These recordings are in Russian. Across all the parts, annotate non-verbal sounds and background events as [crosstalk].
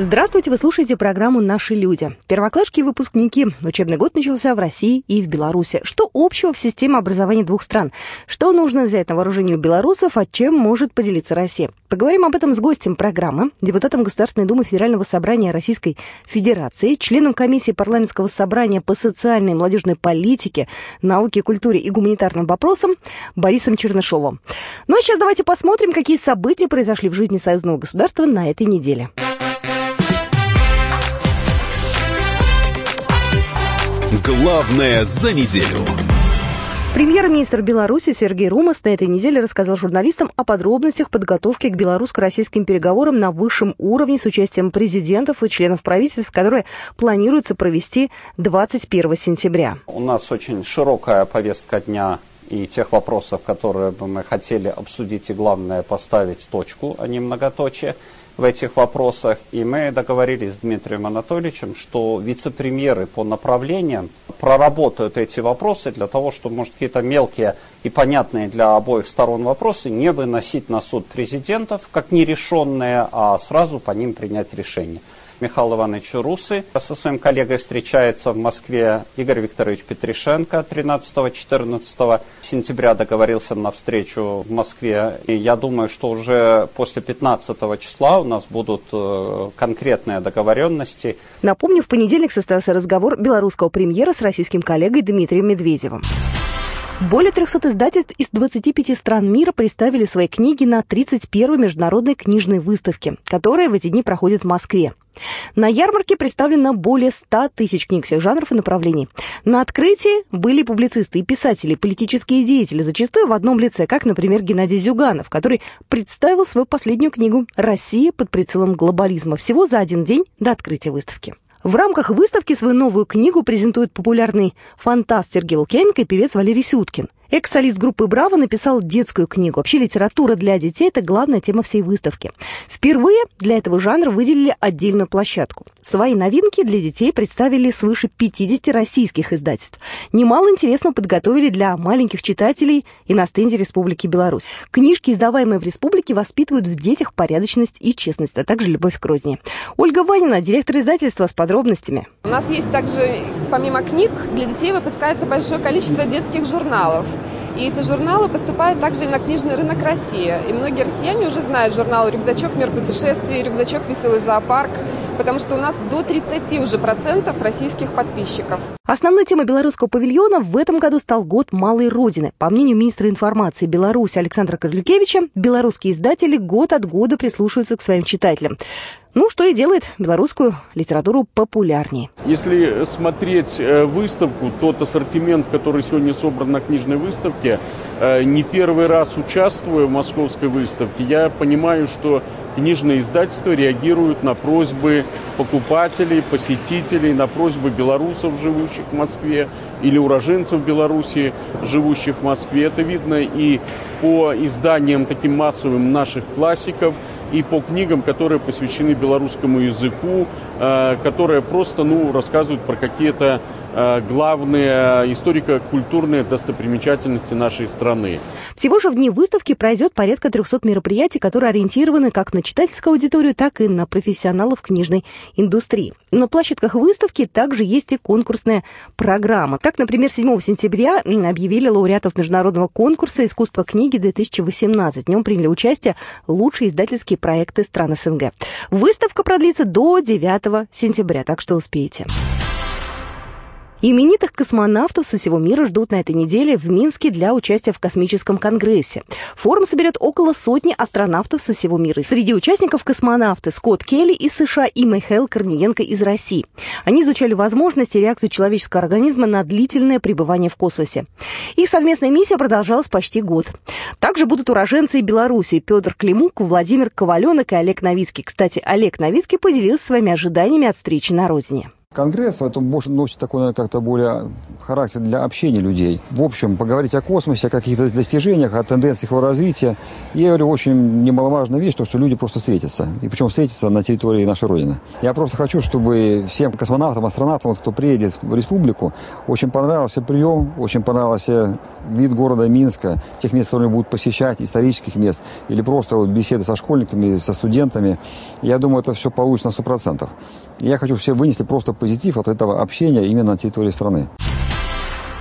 Здравствуйте, вы слушаете программу «Наши люди». Первоклашки и выпускники. Учебный год начался в России и в Беларуси. Что общего в системе образования двух стран? Что нужно взять на вооружение у белорусов, а чем может поделиться Россия? Поговорим об этом с гостем программы, депутатом Государственной Думы Федерального собрания Российской Федерации, членом комиссии парламентского собрания по социальной и молодежной политике, науке, культуре и гуманитарным вопросам Борисом Чернышовым. Ну а сейчас давайте посмотрим, какие события произошли в жизни союзного государства на этой неделе. Главное за неделю. Премьер-министр Беларуси Сергей Румас на этой неделе рассказал журналистам о подробностях подготовки к белорусско-российским переговорам на высшем уровне с участием президентов и членов правительств, которые планируется провести 21 сентября. У нас очень широкая повестка дня и тех вопросов, которые бы мы хотели обсудить и, главное, поставить точку, а не многоточие в этих вопросах. И мы договорились с Дмитрием Анатольевичем, что вице-премьеры по направлениям проработают эти вопросы для того, чтобы, может, какие-то мелкие и понятные для обоих сторон вопросы не выносить на суд президентов как нерешенные, а сразу по ним принять решение. Михаил Иванович Русы. Со своим коллегой встречается в Москве Игорь Викторович Петришенко 13-14 сентября договорился на встречу в Москве. И я думаю, что уже после 15 числа у нас будут э, конкретные договоренности. Напомню, в понедельник состоялся разговор белорусского премьера с российским коллегой Дмитрием Медведевым. Более 300 издательств из 25 стран мира представили свои книги на 31-й международной книжной выставке, которая в эти дни проходит в Москве. На ярмарке представлено более 100 тысяч книг всех жанров и направлений. На открытии были публицисты и писатели, политические деятели, зачастую в одном лице, как, например, Геннадий Зюганов, который представил свою последнюю книгу «Россия под прицелом глобализма» всего за один день до открытия выставки. В рамках выставки свою новую книгу презентует популярный фантаст Сергей Лукьяненко и певец Валерий Сюткин. Экс-солист группы «Браво» написал детскую книгу. Вообще литература для детей – это главная тема всей выставки. Впервые для этого жанра выделили отдельную площадку. Свои новинки для детей представили свыше 50 российских издательств. Немало интересного подготовили для маленьких читателей и на стенде Республики Беларусь. Книжки, издаваемые в республике, воспитывают в детях порядочность и честность, а также любовь к розни. Ольга Ванина, директор издательства, с подробностями. У нас есть также, помимо книг, для детей выпускается большое количество детских журналов. И эти журналы поступают также и на книжный рынок России. И многие россияне уже знают журнал «Рюкзачок мир путешествий», «Рюкзачок веселый зоопарк», потому что у нас до 30 уже процентов российских подписчиков. Основной темой белорусского павильона в этом году стал год малой родины. По мнению министра информации Беларуси Александра Корлюкевича, белорусские издатели год от года прислушиваются к своим читателям. Ну, что и делает белорусскую литературу популярнее. Если смотреть э, выставку, тот ассортимент, который сегодня собран на книжной выставке, э, не первый раз участвуя в московской выставке, я понимаю, что книжные издательства реагируют на просьбы покупателей, посетителей, на просьбы белорусов, живущих в Москве, или уроженцев Беларуси, живущих в Москве. Это видно и по изданиям таким массовым наших классиков – и по книгам, которые посвящены белорусскому языку, э, которые просто ну, рассказывают про какие-то э, главные историко-культурные достопримечательности нашей страны. Всего же в дни выставки пройдет порядка 300 мероприятий, которые ориентированы как на читательскую аудиторию, так и на профессионалов книжной индустрии. На площадках выставки также есть и конкурсная программа. Так, например, 7 сентября объявили лауреатов международного конкурса «Искусство книги-2018». В нем приняли участие лучшие издательские проекты стран СНГ. Выставка продлится до 9 сентября, так что успеете. Именитых космонавтов со всего мира ждут на этой неделе в Минске для участия в космическом конгрессе. Форум соберет около сотни астронавтов со всего мира. Среди участников космонавты Скотт Келли из США и Михаил Корниенко из России. Они изучали возможности и реакцию человеческого организма на длительное пребывание в космосе. Их совместная миссия продолжалась почти год. Также будут уроженцы Беларуси Петр Климук, Владимир Коваленок и Олег Новицкий. Кстати, Олег Новицкий поделился своими ожиданиями от встречи на родине. Конгресс это больше носит такой, как-то более характер для общения людей. В общем, поговорить о космосе, о каких-то достижениях, о тенденциях его развития. И я говорю, очень немаловажная вещь, то, что люди просто встретятся. И причем встретятся на территории нашей Родины. Я просто хочу, чтобы всем космонавтам, астронавтам, кто приедет в республику, очень понравился прием, очень понравился вид города Минска, тех мест, которые будут посещать, исторических мест, или просто вот беседы со школьниками, со студентами. Я думаю, это все получится на 100%. Я хочу, все вынесли просто позитив от этого общения именно на территории страны.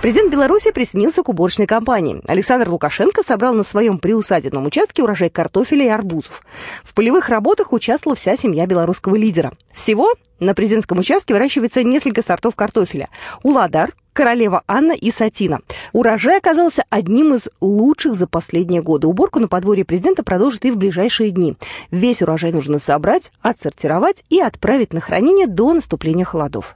Президент Беларуси присоединился к уборочной кампании. Александр Лукашенко собрал на своем приусадебном участке урожай картофеля и арбузов. В полевых работах участвовала вся семья белорусского лидера. Всего на президентском участке выращивается несколько сортов картофеля. Уладар, Королева Анна и Сатина. Урожай оказался одним из лучших за последние годы. Уборку на подворье президента продолжит и в ближайшие дни. Весь урожай нужно собрать, отсортировать и отправить на хранение до наступления холодов.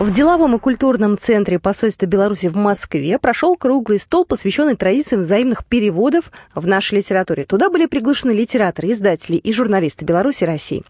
В деловом и культурном центре посольства Беларуси в Москве прошел круглый стол, посвященный традициям взаимных переводов в нашей литературе. Туда были приглашены литераторы, издатели и журналисты Беларуси и России.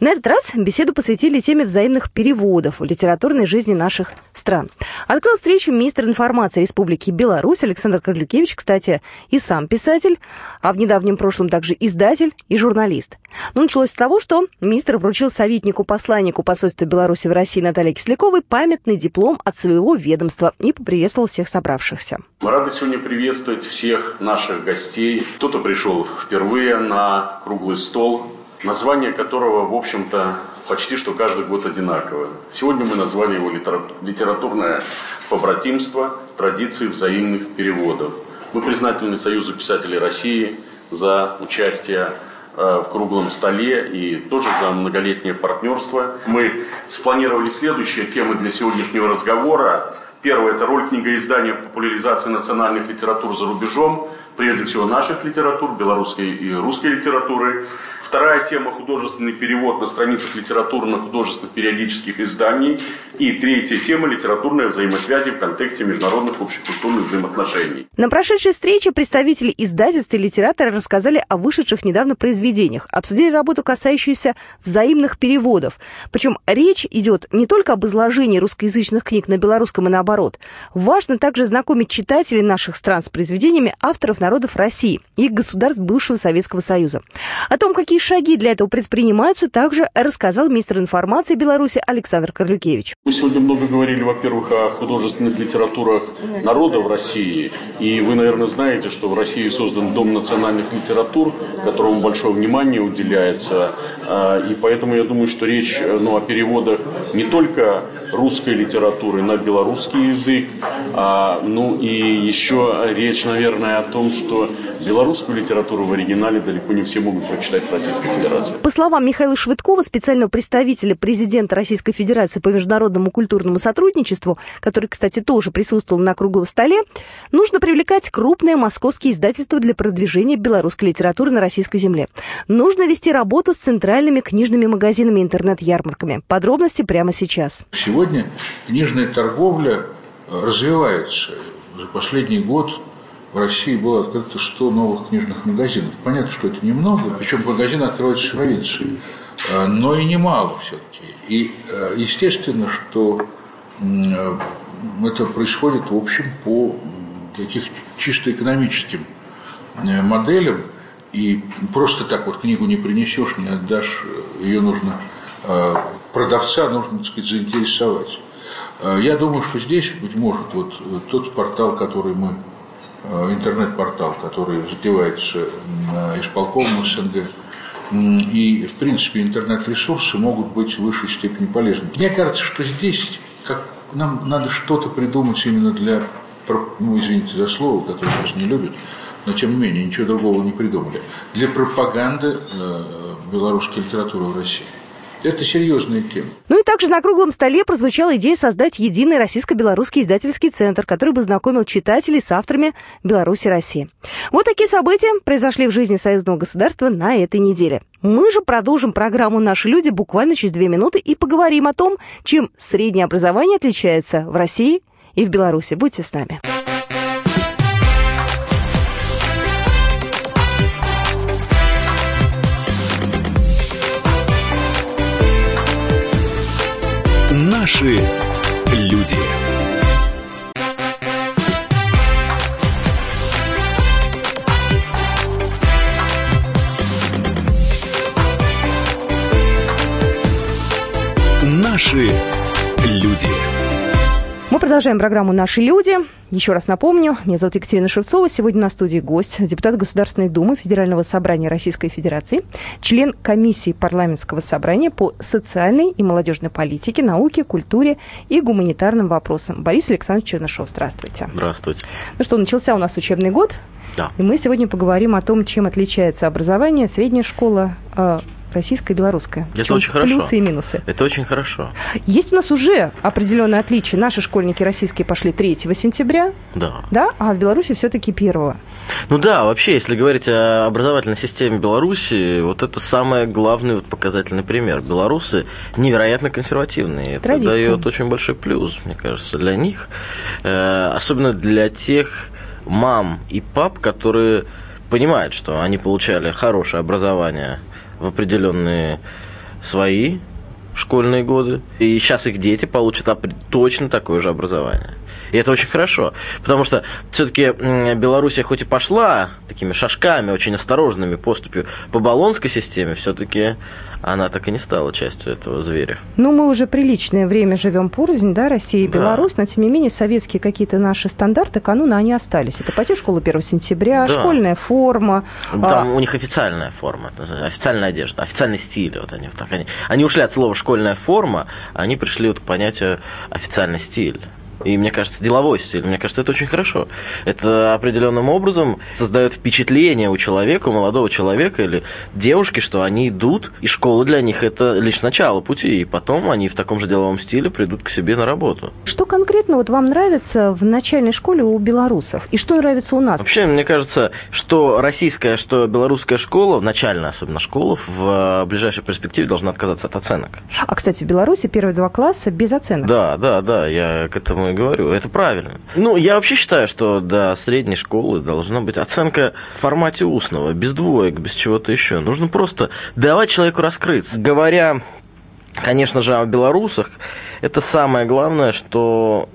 На этот раз беседу посвятили теме взаимных переводов в литературной жизни наших стран. Открыл встречу министр информации Республики Беларусь Александр Карлюкевич, кстати, и сам писатель, а в недавнем прошлом также издатель и журналист. Но началось с того, что министр вручил советнику-посланнику посольства Беларуси в России Наталье Кисляковой памятный диплом от своего ведомства и поприветствовал всех собравшихся. Мы рады сегодня приветствовать всех наших гостей. Кто-то пришел впервые на круглый стол, название которого, в общем-то, почти что каждый год одинаковое. Сегодня мы назвали его «Литературное побратимство. Традиции взаимных переводов». Мы признательны Союзу писателей России за участие в круглом столе и тоже за многолетнее партнерство. Мы спланировали следующие темы для сегодняшнего разговора. Первое – это роль книгоиздания в популяризации национальных литератур за рубежом, прежде всего наших литератур, белорусской и русской литературы. Вторая тема – художественный перевод на страницах литературно-художественных периодических изданий. И третья тема – литературные взаимосвязи в контексте международных общекультурных взаимоотношений. На прошедшей встрече представители издательств и литераторы рассказали о вышедших недавно произведениях, обсудили работу, касающуюся взаимных переводов. Причем речь идет не только об изложении русскоязычных книг на белорусском и наоборот. Важно также знакомить читателей наших стран с произведениями авторов народов России и государств бывшего Советского Союза. О том, какие шаги для этого предпринимаются, также рассказал министр информации Беларуси Александр Карлюкевич. Мы сегодня много говорили, во-первых, о художественных литературах народа в России. И вы, наверное, знаете, что в России создан Дом национальных литератур, которому большое внимание уделяется. А, и поэтому я думаю, что речь ну, о переводах не только русской литературы на белорусский язык, а, ну и еще речь, наверное, о том, что белорусскую литературу в оригинале далеко не все могут прочитать в. Российской Федерации. По словам Михаила Швыдкова, специального представителя президента Российской Федерации по международному культурному сотрудничеству, который, кстати, тоже присутствовал на круглом столе, нужно привлекать крупные московские издательства для продвижения белорусской литературы на российской земле. Нужно вести работу с центральными книжными магазинами и интернет-ярмарками. Подробности прямо сейчас. Сегодня книжная торговля развивается. За последний год в России было открыто 100 новых книжных магазинов. Понятно, что это немного, причем магазины открываются в провинции, э, но и немало все-таки. И э, естественно, что э, это происходит, в общем, по таких чисто экономическим моделям, и просто так вот книгу не принесешь, не отдашь, ее нужно продавца нужно, так сказать, заинтересовать. Я думаю, что здесь, быть может, вот тот портал, который мы Э, интернет-портал, который задевается исполкомом СНГ. И, в принципе, интернет-ресурсы могут быть в высшей степени полезны. Мне кажется, что здесь как, нам надо что-то придумать именно для, ну, извините за слово, которое нас не любят, но тем не менее ничего другого не придумали, для пропаганды э, белорусской литературы в России. Это серьезная тема. Ну и также на круглом столе прозвучала идея создать единый российско-белорусский издательский центр, который бы знакомил читателей с авторами Беларуси и России. Вот такие события произошли в жизни союзного государства на этой неделе. Мы же продолжим программу «Наши люди» буквально через две минуты и поговорим о том, чем среднее образование отличается в России и в Беларуси. Будьте с нами. Наши люди. Наши мы продолжаем программу «Наши люди». Еще раз напомню, меня зовут Екатерина Шевцова. Сегодня на студии гость, депутат Государственной Думы Федерального собрания Российской Федерации, член комиссии парламентского собрания по социальной и молодежной политике, науке, культуре и гуманитарным вопросам. Борис Александрович Чернышов, здравствуйте. Здравствуйте. Ну что, начался у нас учебный год. Да. И мы сегодня поговорим о том, чем отличается образование, средняя школа, российская и белорусская. Это очень хорошо. Плюсы и минусы. Это очень хорошо. Есть у нас уже определенные отличия. Наши школьники российские пошли 3 сентября, Да. да, а в Беларуси все-таки 1 Ну да, вообще, если говорить о образовательной системе Беларуси, вот это самый главный вот показательный пример. Белорусы невероятно консервативные. Это Традиции. дает очень большой плюс, мне кажется, для них. Э, Особенно для тех мам и пап, которые понимают, что они получали хорошее образование в определенные свои школьные годы, и сейчас их дети получат точно такое же образование. И это очень хорошо, потому что все-таки Белоруссия хоть и пошла такими шажками, очень осторожными поступью по баллонской системе, все-таки она так и не стала частью этого зверя. Ну, мы уже приличное время живем порознь, да, Россия и Да. Беларусь, но тем не менее советские какие-то наши стандарты, кануны, они остались. Это пойти в школу 1 сентября, Да. школьная форма. Там а, у них официальная форма, официальная одежда, официальный стиль. Вот они, так, они, они ушли от слова школьная форма, они пришли вот к понятию официальный стиль. И мне кажется, деловой стиль, мне кажется, это очень хорошо. Это определенным образом создает впечатление у человека, у молодого человека или девушки, что они идут, и школа для них это лишь начало пути, и потом они в таком же деловом стиле придут к себе на работу. Что конкретно вот вам нравится в начальной школе у белорусов? И что нравится у нас? Вообще, мне кажется, что российская, что белорусская школа, начальная особенно школа, в ближайшей перспективе должна отказаться от оценок. А, кстати, в Беларуси первые два класса без оценок. Да, да, да, я к этому и говорю. Это правильно. Ну, я вообще считаю, что до средней школы должна быть оценка в формате устного, без двоек, без чего-то еще. Нужно просто давать человеку раскрыться. Говоря, конечно же, о белорусах, это самое главное, что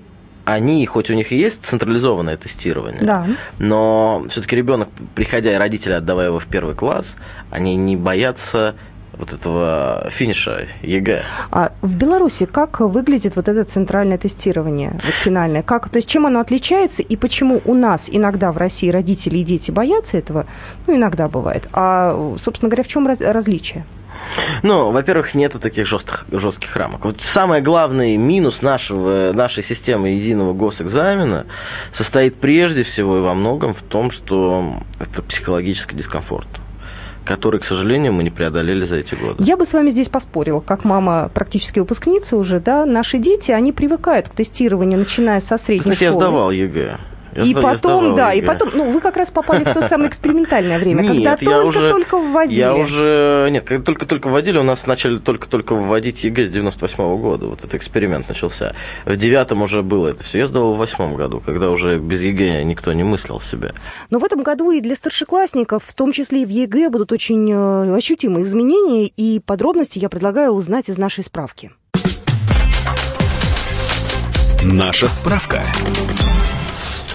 они, хоть у них и есть централизованное тестирование, Да. но все-таки ребенок, приходя и родители, отдавая его в первый класс, они не боятся вот этого финиша ЕГЭ. А в Беларуси как выглядит вот это центральное тестирование, вот финальное? Как, то есть чем оно отличается и почему у нас иногда в России родители и дети боятся этого? Ну, иногда бывает. А, собственно говоря, в чем раз- различие? Ну, во-первых, нету таких жестких, жестких рамок. Вот самый главный минус нашего, нашей системы единого госэкзамена состоит прежде всего и во многом в том, что это психологический дискомфорт который, к сожалению, мы не преодолели за эти годы. Я бы с вами здесь поспорила, как мама практически выпускница уже, да, наши дети, они привыкают к тестированию, начиная со средней Знаете, я школы. сдавал ЕГЭ. Я и я потом, сдавал да, и потом, ну, вы как раз попали в то самое экспериментальное время, Нет, когда я уже- только-только вводили. Я уже... Нет, когда только-только вводили, у нас начали только-только вводить ЕГЭ с 98 года. Вот этот эксперимент начался. В девятом уже было это все. Я сдавал в восьмом году, когда уже без ЕГЭ никто не мыслил себе. Но в этом году и для старшеклассников, в том числе и в ЕГЭ, будут очень э, ощутимые изменения, и подробности я предлагаю узнать из нашей справки. Наша справка.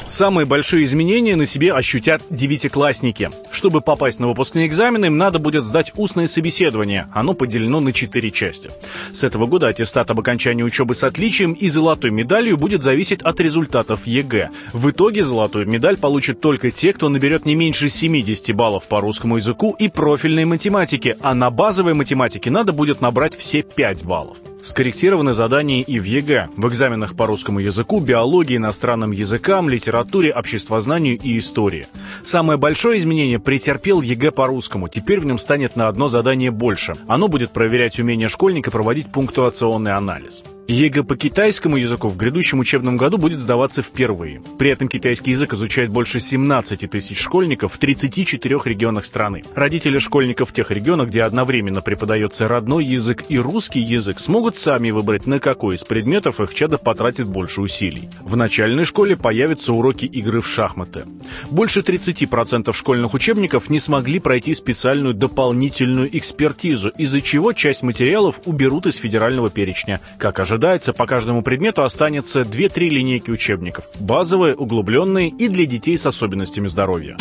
Самые большие изменения на себе ощутят девятиклассники. Чтобы попасть на выпускные экзамены, им надо будет сдать устное собеседование. Оно поделено на четыре части. С этого года аттестат об окончании учебы с отличием и золотой медалью будет зависеть от результатов ЕГЭ. В итоге золотую медаль получат только те, кто наберет не меньше 70 баллов по русскому языку и профильной математике, а на базовой математике надо будет набрать все 5 баллов. Скорректированы задания и в ЕГЭ. В экзаменах по русскому языку, биологии, иностранным языкам, литературе, обществознанию и истории. Самое большое изменение претерпел ЕГЭ по русскому. Теперь в нем станет на одно задание больше. Оно будет проверять умение школьника проводить пунктуационный анализ. ЕГЭ по китайскому языку в грядущем учебном году будет сдаваться впервые. При этом китайский язык изучает больше 17 тысяч школьников в 34 регионах страны. Родители школьников в тех регионах, где одновременно преподается родной язык и русский язык, смогут сами выбрать, на какой из предметов их чадо потратит больше усилий. В начальной школе появятся уроки игры в шахматы. Больше 30% школьных учебников не смогли пройти специальную дополнительную экспертизу, из-за чего часть материалов уберут из федерального перечня. Как ожидается, по каждому предмету останется 2-3 линейки учебников. Базовые, углубленные и для детей с особенностями здоровья.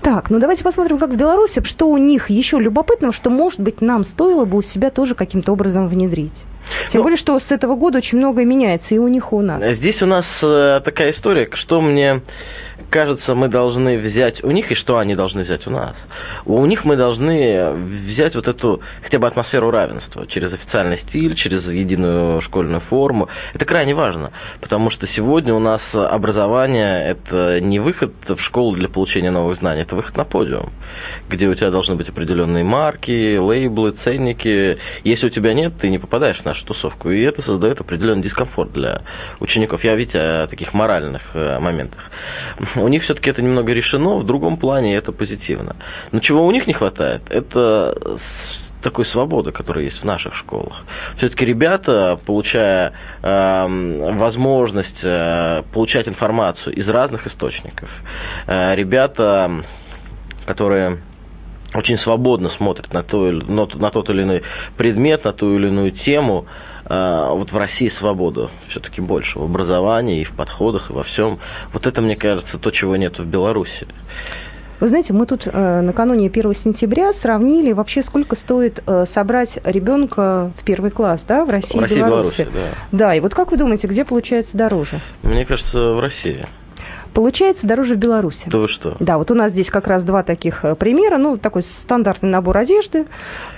Так, ну давайте посмотрим, как в Беларуси, что у них еще любопытного, что, может быть, нам стоило бы у себя тоже каким-то образом внедрить. Тем ну, более, что с этого года очень многое меняется и у них, и у нас. Здесь у нас э, такая история, что мне кажется, мы должны взять у них, и что они должны взять у нас. У них мы должны взять вот эту хотя бы атмосферу равенства через официальный стиль, через единую школьную форму. Это крайне важно, потому что сегодня у нас образование – это не выход в школу для получения новых знаний, это выход на подиум, где у тебя должны быть определенные марки, лейблы, ценники. Если у тебя нет, ты не попадаешь в нашу тусовку, и это создает определенный дискомфорт для учеников. Я, видите, о таких моральных э, моментах. У них все-таки это немного решено, в другом плане это позитивно. Но чего у них не хватает, это такой свободы, которая есть в наших школах. Все-таки ребята, получая э, возможность э, получать информацию из разных источников, э, ребята, которые очень свободно смотрят на, то, на, на тот или иной предмет, на ту или иную тему, а, вот в России свободу все-таки больше в образовании и в подходах и во всем. Вот это, мне кажется, то, чего нет в Беларуси. Вы знаете, мы тут э, накануне 1 сентября сравнили вообще, сколько стоит э, собрать ребенка в первый класс, да, в России, в России и Беларуси. Беларуси, да. да, и вот как вы думаете, где получается дороже? Мне кажется, в России. Получается дороже в Беларуси. Да вы что? Да, вот у нас здесь как раз два таких э, примера. Ну, такой стандартный набор одежды,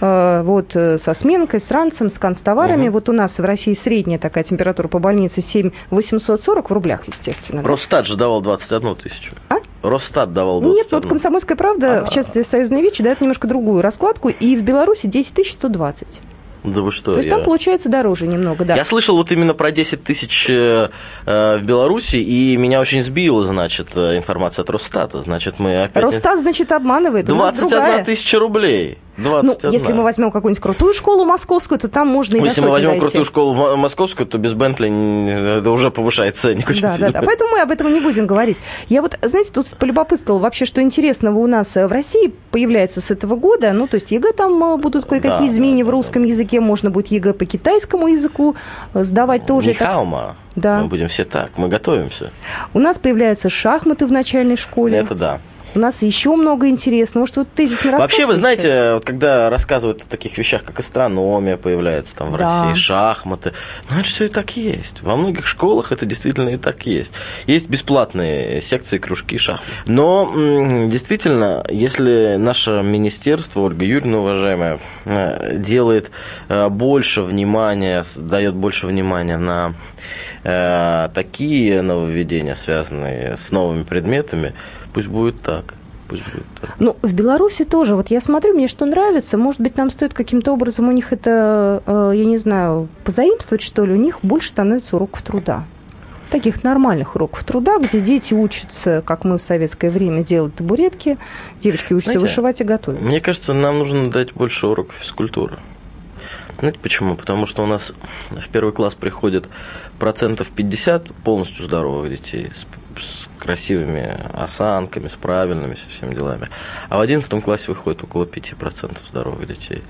э, вот э, со сменкой, с ранцем, с канцтоварами. Угу. Вот у нас в России средняя такая температура по больнице 7 840 в рублях, естественно. Росстат же давал 21 тысячу. А? Росстат давал 21. Нет, вот «Комсомольская правда», А-а-а. в частности, «Союзная ВИЧ» дает немножко другую раскладку, и в Беларуси 10 120. Да вы что? То есть я... там получается дороже немного, да. Я слышал вот именно про 10 тысяч э, э, в Беларуси, и меня очень сбила, значит, э, информация от Росстата. Значит, мы опять... Росстат, значит, обманывает. 21 тысяча рублей. 21. Ну, если мы возьмем какую-нибудь крутую школу московскую, то там можно и Если мы возьмем дойти. крутую школу московскую, то без Бентли это уже повышает ценник очень да, сильно. Да, да, поэтому мы об этом не будем говорить. Я вот, знаете, тут полюбопытствовала вообще, что интересного у нас в России появляется с этого года. Ну, то есть ЕГЭ там э, будут кое-какие да, изменения да, в русском да. языке, можно будет ЕГЭ по китайскому языку э, сдавать тоже. Нихаума. Да. Мы будем все так, мы готовимся. У нас появляются шахматы в начальной школе. Это да. У нас еще много интересного. Что вот тезисно Вообще, вы знаете, сейчас? вот когда рассказывают о таких вещах, как астрономия появляется там в да. России, шахматы, ну это все и так есть. Во многих школах это действительно и так есть. Есть бесплатные секции, кружки, шахматы. Но действительно, если наше министерство, Ольга Юрьевна, уважаемая, э, делает э, больше внимания, дает больше внимания на э, такие нововведения, связанные с новыми предметами, Пусть будет так. Пусть будет так. Ну, в Беларуси тоже. Вот я смотрю, мне что нравится. Может быть, нам стоит каким-то образом у них это, э, я не знаю, позаимствовать, что ли. У них больше становится уроков труда таких нормальных уроков труда, где дети учатся, как мы в советское время делать табуретки, девочки учатся Знаете, вышивать и готовить. Мне кажется, нам нужно дать больше уроков физкультуры. Знаете почему? Потому что у нас в первый класс приходит процентов 50 полностью здоровых детей красивыми осанками, с правильными со всеми делами. А в 11 классе выходит около 5% здоровых детей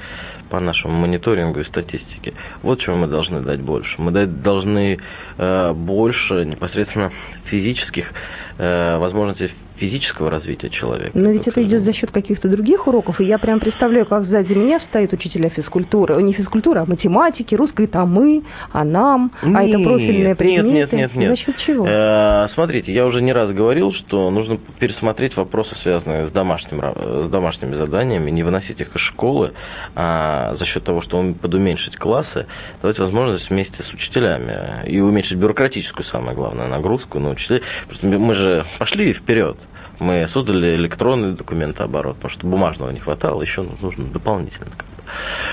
по нашему мониторингу и статистике. Вот чего мы должны дать больше. Мы должны э, больше непосредственно физических э, возможностей физического развития человека. Но ведь это идет за счет каких-то других уроков, и я прям представляю, как сзади меня встают учителя физкультуры, не физкультуры, а математики, русской там мы, а нам, нет, а это профильные предметы. Нет, нет, нет, нет. За счет чего? Э, смотрите, я уже не раз говорил, что нужно пересмотреть вопросы, связанные с, домашним, с домашними заданиями, не выносить их из школы, а за счет того, что подуменьшить классы, давать возможность вместе с учителями и уменьшить бюрократическую, самое главное, нагрузку на учителей. Просто мы же пошли вперед. Мы создали электронный документооборот, потому что бумажного не хватало, еще нужно дополнительно как бы,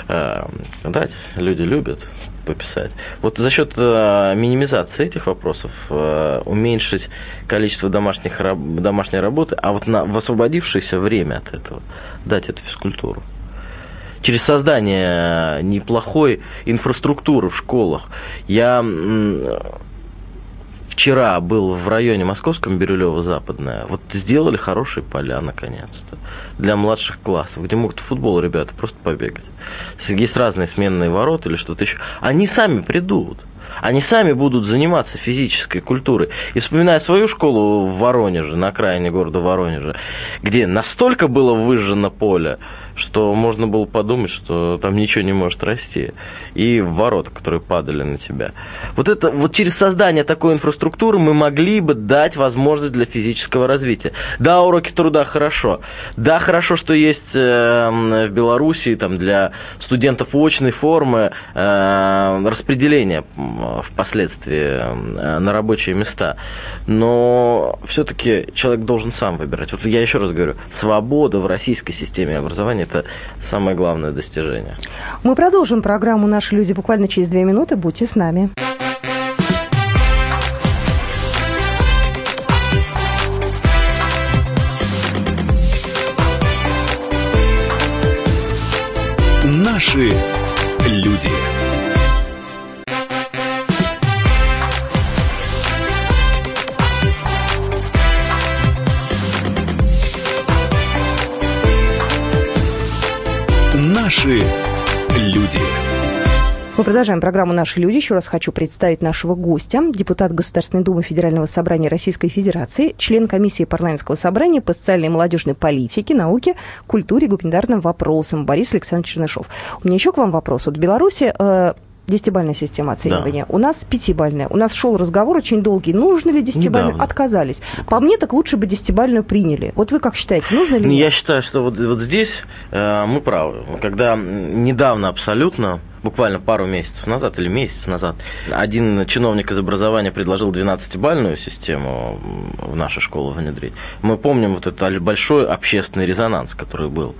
э, дать. Люди любят пописать. Вот за счет э, минимизации этих вопросов э, уменьшить количество домашних, домашней работы, а вот на, в освободившееся время от этого дать эту физкультуру через создание неплохой инфраструктуры в школах. Я вчера был в районе московском Бирюлево-Западное, вот сделали хорошие поля, наконец-то, для младших классов, где могут в футбол ребята просто побегать. Есть разные сменные ворота или что-то еще. Они сами придут. Они сами будут заниматься физической культурой. И вспоминая свою школу в Воронеже, на окраине города Воронежа, где настолько было выжжено поле, что можно было подумать, что там ничего не может расти. И ворота, которые падали на тебя. Вот это, вот через создание такой инфраструктуры мы могли бы дать возможность для физического развития. Да, уроки труда хорошо. Да, хорошо, что есть э, в Беларуси там, для студентов очной формы э, распределение впоследствии э, на рабочие места. Но все-таки человек должен сам выбирать. Вот я еще раз говорю, свобода в российской системе образования – это самое главное достижение. Мы продолжим программу «Наши люди» буквально через две минуты. Будьте с нами. Наши Наши люди. Мы продолжаем программу «Наши люди». Еще раз хочу представить нашего гостя, депутат Государственной Думы Федерального собрания Российской Федерации, член комиссии парламентского собрания по социальной и молодежной политике, науке, культуре, гуманитарным вопросам Борис Александрович Чернышов. У меня еще к вам вопрос. Вот в Беларуси э, десятибальная система оценивания. Да. У нас пятибальная. У нас шел разговор очень долгий. Нужно ли десятибальную? Недавно. Отказались. По мне, так лучше бы десятибальную приняли. Вот вы как считаете, нужно ли? Ну, я считаю, что вот, вот здесь э, мы правы. Когда недавно абсолютно буквально пару месяцев назад или месяц назад один чиновник из образования предложил 12-бальную систему в нашу школу внедрить. Мы помним вот этот большой общественный резонанс, который был.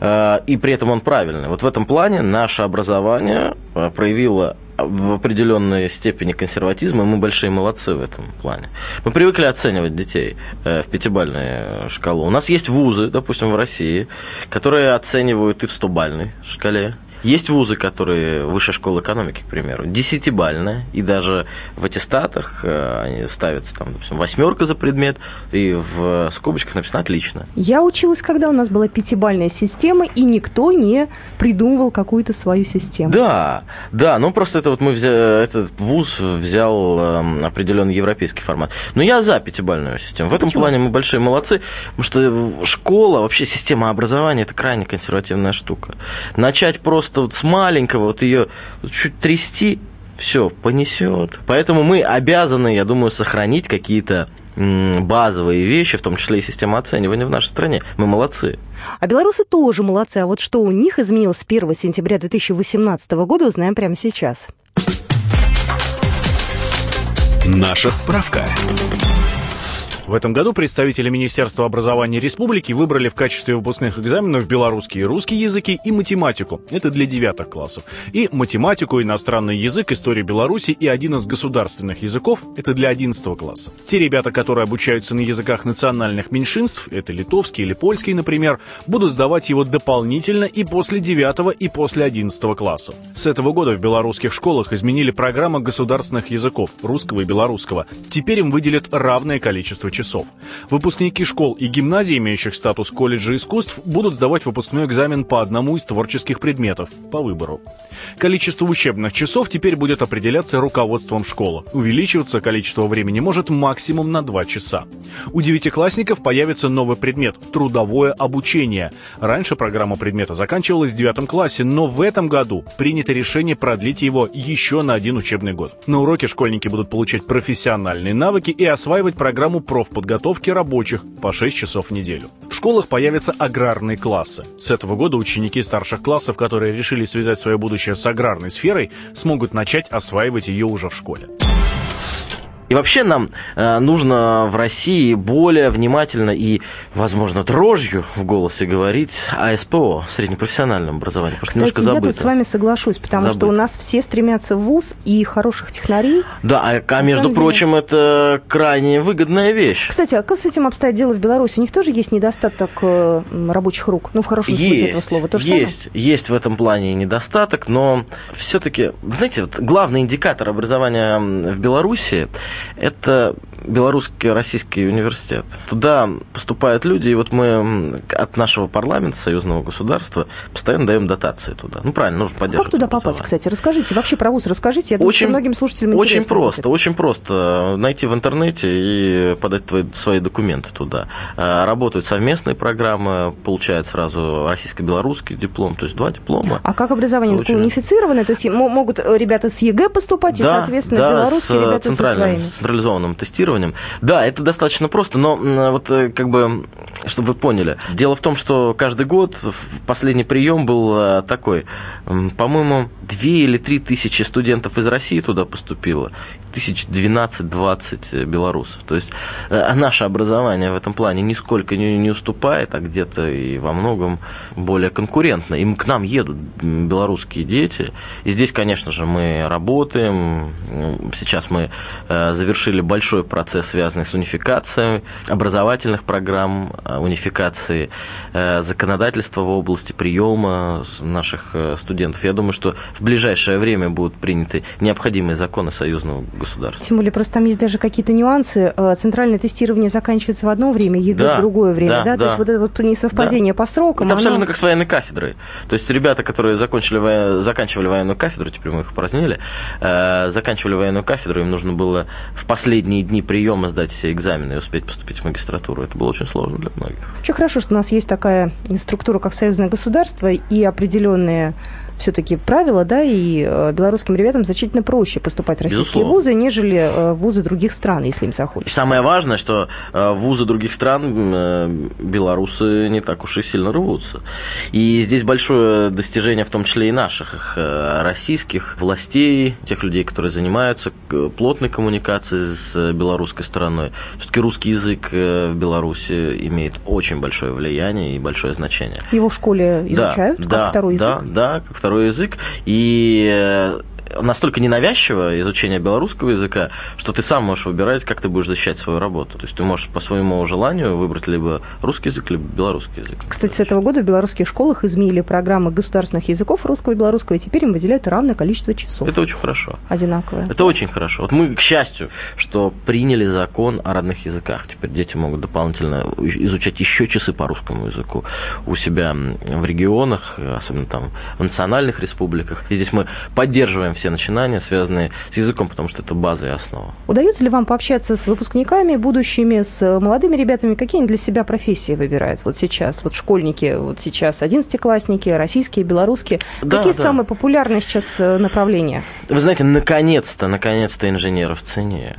Э, и при этом он правильный. Вот в этом плане наше образование э, проявило в определенной степени консерватизма, и мы большие молодцы в этом плане. Мы привыкли оценивать детей э, в пятибальной шкалу. У нас есть вузы, допустим, в России, которые оценивают и в стобальной шкале, есть вузы, которые, высшая школа экономики, к примеру, десятибальная, и даже в аттестатах э, они ставятся, там, допустим, восьмерка за предмет, и в скобочках написано «отлично». Я училась, когда у нас была пятибальная система, и никто не придумывал какую-то свою систему. Да, да, ну просто это вот мы взяли, этот вуз взял э, определенный европейский формат. Но я за пятибальную систему. В этом Почему? плане мы большие молодцы, потому что школа, вообще система образования – это крайне консервативная штука. Начать просто просто вот с маленького вот ее чуть трясти, все, понесет. Поэтому мы обязаны, я думаю, сохранить какие-то базовые вещи, в том числе и система оценивания в нашей стране. Мы молодцы. А белорусы тоже молодцы. А вот что у них изменилось с 1 сентября 2018 года, узнаем прямо сейчас. Наша справка. В этом году представители Министерства образования республики выбрали в качестве выпускных экзаменов белорусский и русский языки и математику. Это для девятых классов. И математику, иностранный язык, историю Беларуси и один из государственных языков. Это для одиннадцатого класса. Те ребята, которые обучаются на языках национальных меньшинств, это литовский или польский, например, будут сдавать его дополнительно и после девятого и после одиннадцатого классов. С этого года в белорусских школах изменили программу государственных языков, русского и белорусского. Теперь им выделят равное количество часов. Выпускники школ и гимназий, имеющих статус колледжа искусств, будут сдавать выпускной экзамен по одному из творческих предметов, по выбору. Количество учебных часов теперь будет определяться руководством школы. Увеличиваться количество времени может максимум на 2 часа. У девятиклассников появится новый предмет – трудовое обучение. Раньше программа предмета заканчивалась в девятом классе, но в этом году принято решение продлить его еще на один учебный год. На уроке школьники будут получать профессиональные навыки и осваивать программу проф подготовки рабочих по 6 часов в неделю. В школах появятся аграрные классы. С этого года ученики старших классов, которые решили связать свое будущее с аграрной сферой, смогут начать осваивать ее уже в школе. И вообще нам э, нужно в России более внимательно и, возможно, дрожью в голосе говорить о СПО, среднепрофессиональном образовании. Кстати, немножко забыто. я тут с вами соглашусь, потому забыто. что у нас все стремятся в ВУЗ и хороших технарей. Да, а, а между прочим, деле... это крайне выгодная вещь. Кстати, а как с этим обстоят дела в Беларуси? У них тоже есть недостаток э, рабочих рук? Ну, в хорошем есть, смысле этого слова. То же есть, самое? есть в этом плане недостаток, но все-таки, знаете, вот главный индикатор образования в Беларуси это белорусский российский университет. Туда поступают люди, и вот мы от нашего парламента, союзного государства, постоянно даем дотации туда. Ну, правильно, нужно поддерживать. А как туда попасть, кстати? Расскажите, вообще про ВУЗ расскажите. Я думаю, очень, что многим слушателям Очень просто, будет. очень просто. Найти в интернете и подать твои, свои документы туда. А, работают совместные программы, получают сразу российско-белорусский диплом, то есть два диплома. А как образование такое унифицированное? То есть могут ребята с ЕГЭ поступать, да, и, соответственно, да, белорусские ребята со своими? С централизованным тестированием. Да, это достаточно просто, но вот э, как бы, чтобы вы поняли. Дело в том, что каждый год последний прием был э, такой. По-моему, 2 или 3 тысячи студентов из России туда поступило, тысяч 12-20 белорусов. То есть э, наше образование в этом плане нисколько не, не уступает, а где-то и во многом более конкурентно. И к нам едут белорусские дети. И здесь, конечно же, мы работаем. Сейчас мы завершили большой процесс, связанный с унификацией образовательных программ, э, унификации э, законодательства в области приема наших э, студентов. Я думаю, что в ближайшее время будут приняты необходимые законы союзного государства. Тем более, просто там есть даже какие-то нюансы. Центральное тестирование заканчивается в одно время, ЕГЭ да, в другое время, да? да? да? То есть вот это вот несовпадение да. по срокам. Это оно... абсолютно как с военной кафедрой. То есть ребята, которые закончили, заканчивали военную кафедру, теперь мы их упразднили, заканчивали военную кафедру, им нужно было в последние дни приема сдать все экзамены и успеть поступить в магистратуру. Это было очень сложно для многих. Очень хорошо, что у нас есть такая структура, как союзное государство, и определенные все-таки правила, да, и э, белорусским ребятам значительно проще поступать в российские Безусловно. вузы, нежели э, вузы других стран, если им захочется. И самое важное, что э, вузы других стран белорусы не так уж и сильно рвутся. И здесь большое достижение, в том числе и наших российских властей, тех людей, которые занимаются плотной коммуникацией с белорусской стороной. Все-таки русский язык в Беларуси имеет очень большое влияние и большое значение. Его в школе изучают да, как да, второй язык? Да, да, как второй язык. И э, настолько ненавязчиво изучение белорусского языка, что ты сам можешь выбирать, как ты будешь защищать свою работу. То есть ты можешь по своему желанию выбрать либо русский язык, либо белорусский язык. Кстати, с этого года в белорусских школах изменили программы государственных языков русского и белорусского, и теперь им выделяют равное количество часов. Это очень хорошо. Одинаковое. Это очень хорошо. Вот мы, к счастью, что приняли закон о родных языках. Теперь дети могут дополнительно изучать еще часы по русскому языку у себя в регионах, особенно там в национальных республиках. И здесь мы поддерживаем все начинания, связанные с языком, потому что это база и основа. Удается ли вам пообщаться с выпускниками будущими, с молодыми ребятами? Какие они для себя профессии выбирают вот сейчас? Вот школьники, вот сейчас одиннадцатиклассники, российские, белорусские. Да, Какие да. самые популярные сейчас э, направления? Вы знаете, наконец-то, наконец-то инженеры в цене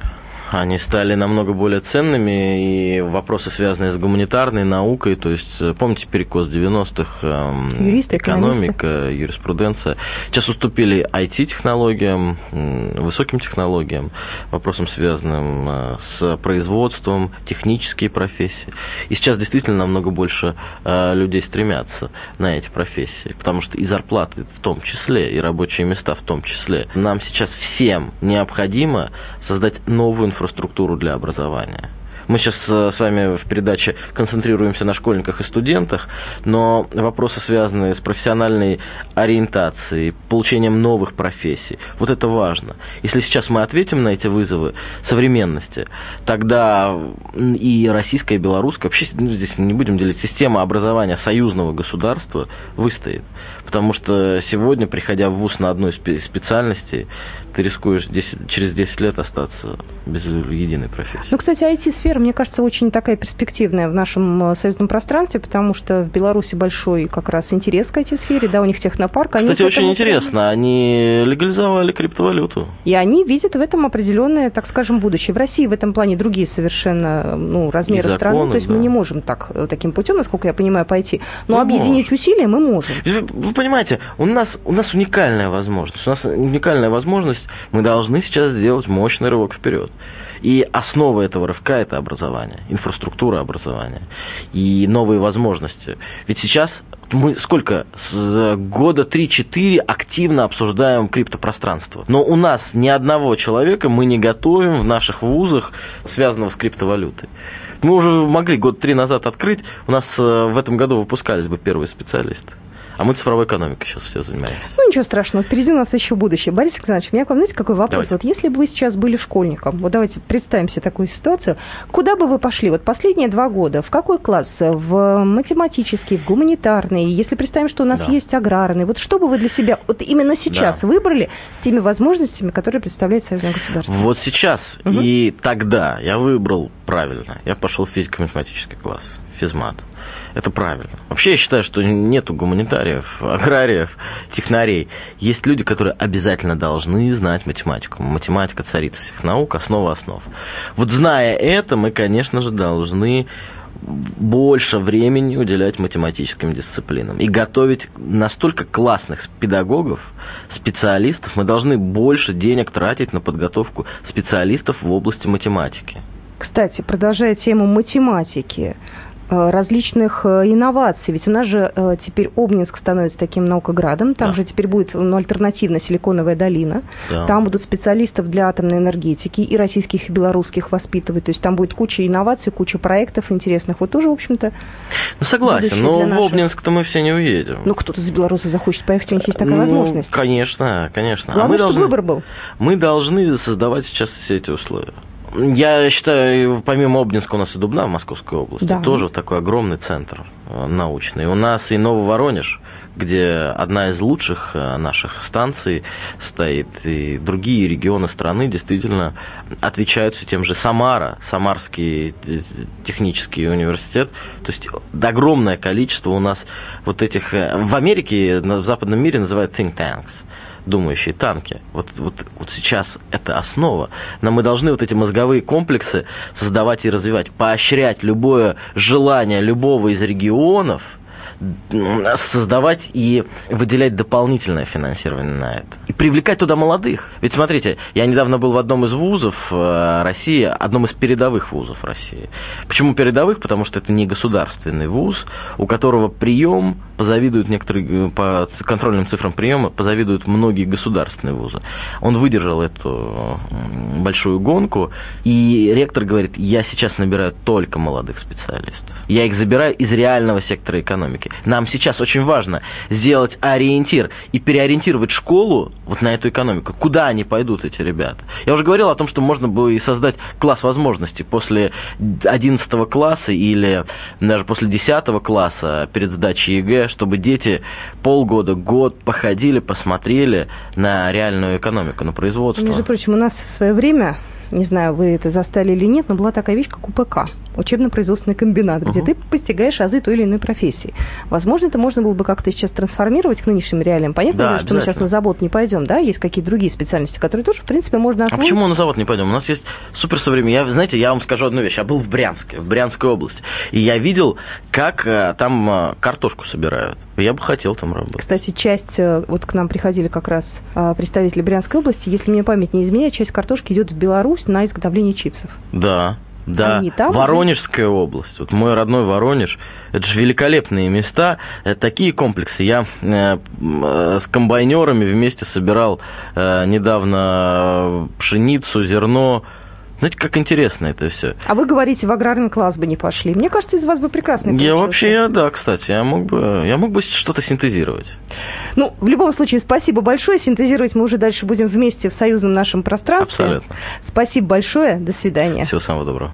они стали намного более ценными, и вопросы, связанные с гуманитарной наукой, то есть, э, помните, перекос 90-х, эм, Юристы, экономика, экономисты. юриспруденция, сейчас уступили IT-технологиям, высоким технологиям, вопросам, связанным э, с производством, технические профессии. И сейчас действительно намного больше э, людей стремятся на эти профессии, потому что и зарплаты в том числе, и рабочие места в том числе. Нам сейчас всем необходимо создать новую инфраструктуру для образования. Мы сейчас э, с вами в передаче концентрируемся на школьниках и студентах, но вопросы, связанные с профессиональной ориентацией, получением новых профессий, вот это важно. Если сейчас мы ответим на эти вызовы современности, тогда и российская, и белорусская, вообще ну, здесь не будем делить, система образования союзного государства выстоит. Потому что сегодня, приходя в ВУЗ на одной специальности, ты рискуешь 10, через 10 лет остаться без единой профессии. Ну, кстати, IT-сфера, мне кажется, очень такая перспективная в нашем э, союзном пространстве, потому что в Беларуси большой как раз интерес к IT-сфере, да, у них технопарк. Кстати, очень интересно, они легализовали криптовалюту. И они видят в этом определенное, так скажем, будущее. В России в этом плане другие совершенно ну, размеры законы, страны, то есть да. мы не можем так, э, таким путем, насколько я понимаю, пойти. Но мы объединить можем. усилия мы можем понимаете, у нас, у нас уникальная возможность. У нас уникальная возможность, мы должны сейчас сделать мощный рывок вперед. И основа этого рывка – это образование, инфраструктура образования и новые возможности. Ведь сейчас мы сколько? С года 3-4 активно обсуждаем криптопространство. Но у нас ни одного человека мы не готовим в наших вузах, связанного с криптовалютой. Мы уже могли год три назад открыть, у нас э, в этом году выпускались бы первые специалисты. А мы цифровой экономикой сейчас все занимаемся. Ну, ничего страшного, впереди у нас еще будущее. Борис Александрович, у меня к вам, знаете, какой вопрос? Давайте. Вот если бы вы сейчас были школьником, вот давайте представим себе такую ситуацию, куда бы вы пошли? Вот последние два года, в какой класс? В математический, в гуманитарный? Если представим, что у нас Да. есть аграрный, вот что бы вы для себя вот именно сейчас Да. выбрали с теми возможностями, которые представляет союзное государство? Вот сейчас Мгм. и тогда я выбрал правильно. Я пошел в физико-математический класс, физмат. Это правильно. Вообще я считаю, что нету гуманитариев, [laughs] аграриев, технарей. Есть люди, которые обязательно должны знать математику. Математика царица всех наук, основа основ. Вот зная это, мы, конечно же, должны больше времени уделять математическим дисциплинам и готовить настолько классных педагогов, специалистов. Мы должны больше денег тратить на подготовку специалистов в области математики. Кстати, продолжая тему математики, различных э, инноваций. Ведь у нас же э, теперь Обнинск становится таким наукоградом. Там Да. же теперь будет ну, альтернативно Силиконовая долина. Да. Там будут специалистов для атомной энергетики и российских, и белорусских воспитывать. То есть там будет куча инноваций, куча проектов интересных. Вот тоже, в общем-то, Ну, согласен, но для в. Обнинск-то мы все не уедем. ну, кто-то из белорусов захочет поехать, у них есть такая Ну, возможность. Конечно, конечно. Главное, а мы чтобы должны, выбор был. мы должны создавать сейчас все эти условия. Я считаю, помимо Обнинска у нас и Дубна в Московской области, Да. тоже такой огромный центр э, научный. У нас и Нововоронеж, где одна из лучших э, наших станций стоит, и другие регионы страны действительно отвечают все тем же. Самара, Самарский э, технический университет, то есть огромное количество у нас вот этих... В Америке, на- в западном мире называют think tanks думающие танки. Вот, вот, вот сейчас это основа. Но мы должны вот эти мозговые комплексы создавать и развивать, поощрять любое желание любого из регионов создавать и выделять дополнительное финансирование на это. И привлекать туда молодых. Ведь смотрите, я недавно был в одном из вузов э, России, одном из передовых вузов России. Почему передовых? Потому что это не государственный вуз, у которого прием позавидуют некоторые, э, по контрольным цифрам приема, позавидуют многие государственные вузы. Он выдержал эту большую гонку, и ректор говорит, я сейчас набираю только молодых специалистов. Я их забираю из реального сектора экономики. Нам сейчас очень важно сделать ориентир и переориентировать школу вот на эту экономику. Куда они пойдут, эти ребята? Я уже говорил о том, что можно было и создать класс возможностей после 11 класса или даже после 10 класса перед сдачей ЕГЭ, чтобы дети полгода, год походили, посмотрели на реальную экономику, на производство. Между прочим, у нас в свое время, не знаю, вы это застали или нет, но была такая вещь, как УПК, учебно-производственный комбинат, где Мгм. ты постигаешь азы той или иной профессии. Возможно, это можно было бы как-то сейчас трансформировать к нынешним реалиям. Понятно, Да, дело, что мы сейчас на завод не пойдем, да, есть какие-то другие специальности, которые тоже, в принципе, можно А освоить. почему на завод не пойдем? У нас есть суперсовременный. Я, знаете, я вам скажу одну вещь. Я был в Брянске, в Брянской области. И я видел, как э, там э, картошку собирают. Я бы хотел там работать. Кстати, часть, э, вот к нам приходили как раз а, представители Брянской области, если мне память не изменяет, часть картошки идет в Беларусь на изготовление чипсов. Да. Да, Они там уже? Воронежская область, вот мой родной Воронеж, это же великолепные места, э, такие комплексы. Я э, э, с комбайнерами вместе собирал э, недавно пшеницу, зерно. Знаете, как интересно это все. А вы говорите, в аграрный класс бы не пошли. Мне кажется, из вас бы прекрасно Я вообще, я, да, кстати, я мог бы, я мог бы что-то синтезировать. Ну, в любом случае, спасибо большое. Синтезировать мы уже дальше будем вместе в союзном нашем пространстве. Абсолютно. Спасибо большое. До свидания. Всего самого доброго.